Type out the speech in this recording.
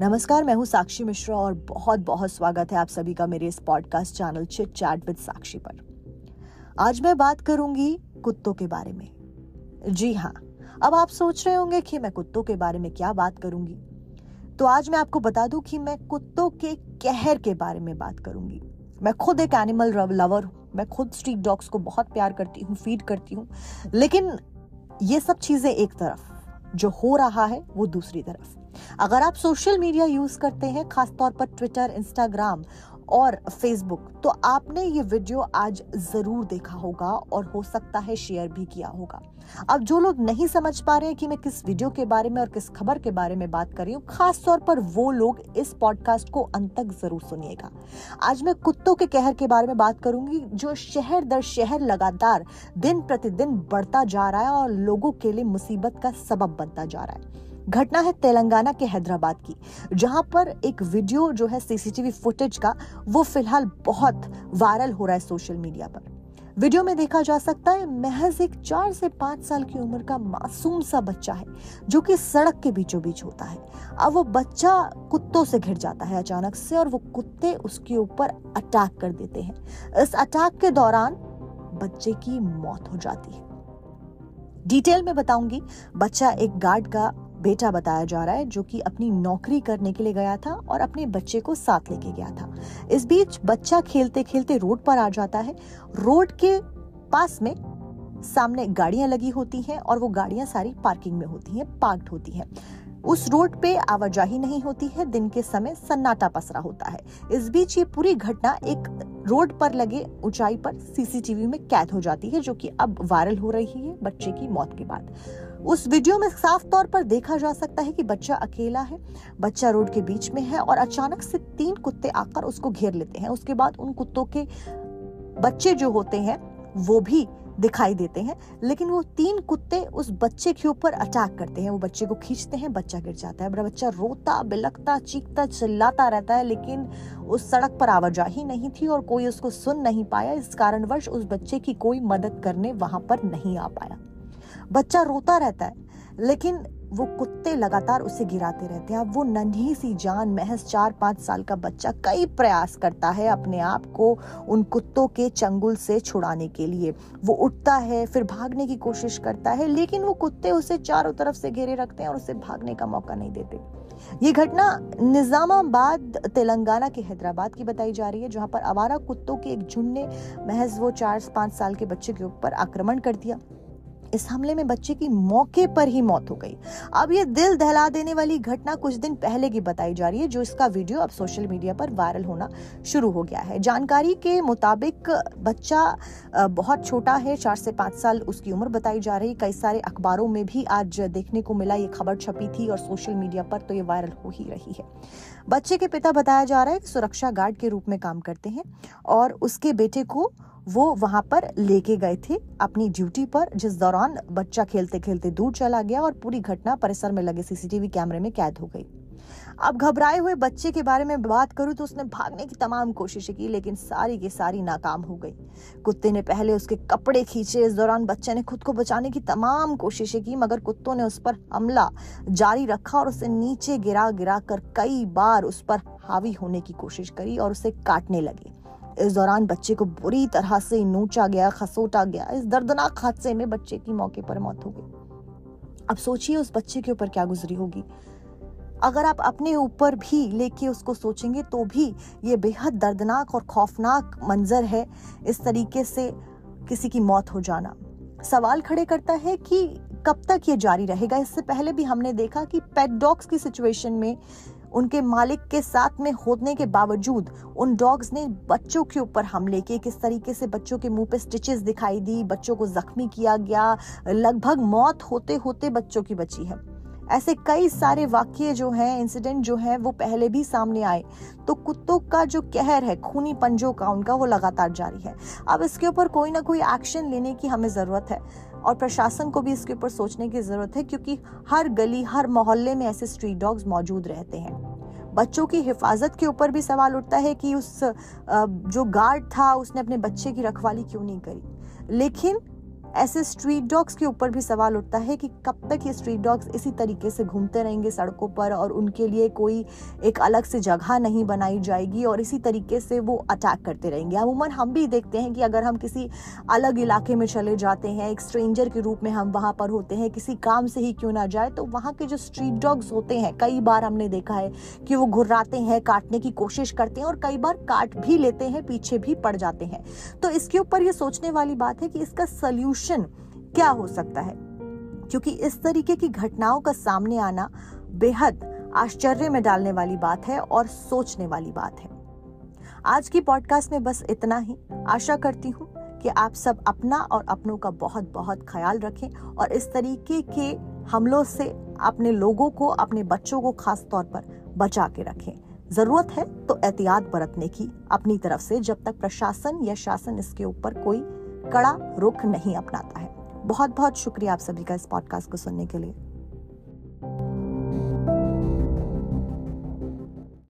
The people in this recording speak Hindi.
नमस्कार, मैं हूँ साक्षी मिश्रा और बहुत बहुत स्वागत है आप सभी का मेरे इस podcast channel chit chat with Sakshi पर। आज मैं बात करूँगी कुत्तों के बारे में। जी हाँ अब आप सोच रहे होंगे कि मैं कुत्तों के बारे में क्या बात करूँगी? तो आज मैं आपको बता दूँ कि मैं कुत्तों के कहर के बारे में बात करूँगी। मैं खुद एक एनिमल लवर हूँ, मैं खुद स्ट्रीट डॉग्स को बहुत प्यार करती हूँ फ़ीड करती हूँ, लेकिन ये सब चीज़ें एक तरफ़। जो हो रहा है, वो दूसरी तरफ़। अगर आप सोशल मीडिया यूज़ करते हैं, खासतौर पर ट्विटर इंस्टाग्राम और फेसबुक तो आपने ये वीडियो आज ज़रूर देखा होगा और हो सकता है शेयर भी किया होगा। अब जो लोग नहीं समझ पा रहे हैं कि मैं किस वीडियो के बारे में और किस खबर के बारे में बात कर रही हूँ, खास तौर पर वो लोग इस पॉडकास्ट को अंत तक ज़रूर सुनिएगा। आज मैं कुत्तों के कहर के बारे में बात करूँगी, जो शहर दर शहर लगातार दिन प्रतिदिन बढ़ता जा रहा है और लोगों के लिए मुसीबत का सबब बनता जा रहा है। घटना है तेलंगाना के हैदराबाद की, जहाँ पर एक वीडियो जो है सीसीटीवी फुटेज का, वो फ़िलहाल बहुत वायरल हो रहा है सोशल मीडिया पर। वीडियो में देखा जा सकता है, महज एक चार से पाँच साल की उम्र का मासूम सा बच्चा है, जो कि सड़क के बीचों बीच होता है। अब वो बच्चा कुत्तों से घिर जाता है अचानक से, और वो कुत्ते उसके ऊपर अटैक कर देते हैं। इस अटैक के दौरान बच्चे की मौत हो जाती है। डिटेल में बताऊँगी, बच्चा एक गार्ड का बेटा बताया जा रहा है जो कि अपनी नौकरी करने के लिए गया था और अपने बच्चे को साथ लेके गया था। इस बीच बच्चा खेलते खेलते रोड पर आ जाता है। रोड के पास में सामने गाड़ियाँ लगी होती हैं और वो गाड़ियाँ सारी पार्किंग में होती हैं, पार्क्ड होती हैं। उस रोड पे आवाजाही नहीं होती है, दिन के समय सन्नाटा पसरा होता है। इस बीच ये पूरी घटना एक रोड पर लगे ऊंचाई पर सीसीटीवी में कैद हो जाती है, जो कि अब वायरल हो रही है बच्चे की मौत के बाद। उस वीडियो में साफ़ तौर पर देखा जा सकता है कि बच्चा अकेला है, बच्चा रोड के बीच में है और अचानक से तीन कुत्ते आकर उसको घेर लेते हैं। उसके बाद उन कुत्तों के बच्चे जो होते हैं, वो भी दिखाई देते हैं, लेकिन वो तीन कुत्ते उस बच्चे के ऊपर अटैक करते हैं। वो बच्चे को खींचते हैं, बच्चा गिर जाता है। बच्चा रोता बिलकता चीखता, चिल्लाता रहता है, लेकिन उस सड़क पर आवाजाही नहीं थी और कोई उसको सुन नहीं पाया। इस कारणवश उस बच्चे की कोई मदद करने वहाँ पर नहीं आ पाया। बच्चा रोता रहता है, लेकिन वो कुत्ते लगातार उसे गिराते रहते हैं। अब वो नन्ही सी जान, महज चार पाँच साल का बच्चा कई प्रयास करता है अपने आप को उन कुत्तों के चंगुल से छुड़ाने के लिए। वो उठता है, फिर भागने की कोशिश करता है, लेकिन वो कुत्ते उसे चारों तरफ़ से घेरे रखते हैं और उसे भागने का मौका नहीं देते। ये घटना निजामाबाद, तेलंगाना के हैदराबाद की बताई जा रही है, जहाँ पर आवारा कुत्तों के एक झुंड ने महज वो चार पाँच साल के बच्चे के ऊपर आक्रमण कर दिया। इस हमले में बच्चे की मौके पर ही मौत हो गई। अब ये दिल दहला देने वाली घटना कुछ दिन पहले की बताई जा रही है, जो इसका वीडियो अब सोशल मीडिया पर वायरल होना शुरू हो गया है। जानकारी के मुताबिक बच्चा बहुत छोटा है, चार से पाँच साल उसकी उम्र बताई जा रही। कई सारे अखबारों में भी आज देखने को मिला, ये खबर छपी थी और सोशल मीडिया पर तो ये वायरल हो ही रही है। बच्चे के पिता बताया जा रहा है कि सुरक्षा गार्ड के रूप में काम करते हैं और उसके बेटे को वो वहाँ पर लेके गए थे अपनी ड्यूटी पर, जिस दौरान बच्चा खेलते खेलते दूर चला गया और पूरी घटना परिसर में लगे सीसीटीवी कैमरे में कैद हो गई। अब घबराए हुए बच्चे के बारे में बात करूँ तो उसने भागने की तमाम कोशिशें की, लेकिन सारी की सारी नाकाम हो गई। कुत्ते ने पहले उसके कपड़े खींचे, इस दौरान बच्चे ने खुद को बचाने की तमाम कोशिशें की, मगर कुत्तों ने उस पर हमला जारी रखा और उसे नीचे गिरा गिरा कर कई बार उस पर हावी होने की कोशिश करी और उसे काटने लगे। इस दौरान बच्चे को बुरी तरह से नोचा गया, खसोटा गया। इस दर्दनाक हादसे में बच्चे की मौके पर मौत हो गई। अब सोचिए उस बच्चे के ऊपर क्या गुजरी होगी। अगर आप अपने ऊपर भी लेके उसको सोचेंगे तो भी ये बेहद दर्दनाक और खौफनाक मंजर है इस तरीके से किसी की मौत हो जाना। सवाल खड़े करता है कि कब तक ये जारी रहेगा? इससे पहले भी हमने देखा कि पेट डॉग्स की सिचुएशन में उनके मालिक के साथ में होने के बावजूद उन डॉग्स ने बच्चों के ऊपर हमले किए। किस तरीके से बच्चों के मुँह पे स्टिचेस दिखाई दी? बच्चों को जख्मी किया गया। लगभग मौत होते होते बच्चों की बची है। ऐसे कई सारे वाक्य जो हैं इंसिडेंट जो हैं, वो पहले भी सामने आए। तो कुत्तों का जो कहर है, खूनी पंजों का, उनका वो लगातार जारी है। अब इसके ऊपर कोई ना कोई एक्शन लेने की हमें ज़रूरत है और प्रशासन को भी इसके ऊपर सोचने की ज़रूरत है क्योंकि हर गली, हर मोहल्ले में ऐसे स्ट्रीट डॉग्स मौजूद रहते हैं। बच्चों की हिफाजत के ऊपर भी सवाल उठता है कि उस जो गार्ड था, उसने अपने बच्चे की रखवाली क्यों नहीं करी? लेकिन ऐसे स्ट्रीट डॉग्स के ऊपर भी सवाल उठता है कि कब तक ये स्ट्रीट डॉग्स इसी तरीके से घूमते रहेंगे सड़कों पर और उनके लिए कोई एक अलग से जगह नहीं बनाई जाएगी और इसी तरीके से वो अटैक करते रहेंगे। अमूमन हम भी देखते हैं कि अगर हम किसी अलग इलाके में चले जाते हैं, एक स्ट्रेंजर के रूप में हम वहाँ पर होते हैं, किसी काम से ही क्यों ना जाए तो वहाँ के जो स्ट्रीट डॉग्स होते हैं, कई बार हमने देखा है कि वो घुर्राते हैं, काटने की कोशिश करते हैं और कई बार काट भी लेते हैं, पीछे भी पड़ जाते हैं। तो इसके ऊपर ये सोचने वाली बात है कि इसका सोल्यूशन क्या हो सकता है? क्योंकि इस तरीके की घटनाओं का सामने आना बेहद आश्चर्य में डालने वाली बात है और सोचने वाली बात है। आज की पॉडकास्ट में बस इतना ही। आशा करती हूँ कि आप सब अपना और अपनों का बहुत बहुत ख्याल रखें और इस तरीके के हमलों से अपने लोगों को, अपने बच्चों को खास तौर पर बचा के रखें। ज़रूरत है तो एहतियात बरतने की अपनी तरफ़ से। जब तक प्रशासन या शासन इसके ऊपर कोई कड़ा रुख नहीं अपनाता है। बहुत बहुत शुक्रिया आप सभी का इस पॉडकास्ट को सुनने के लिए।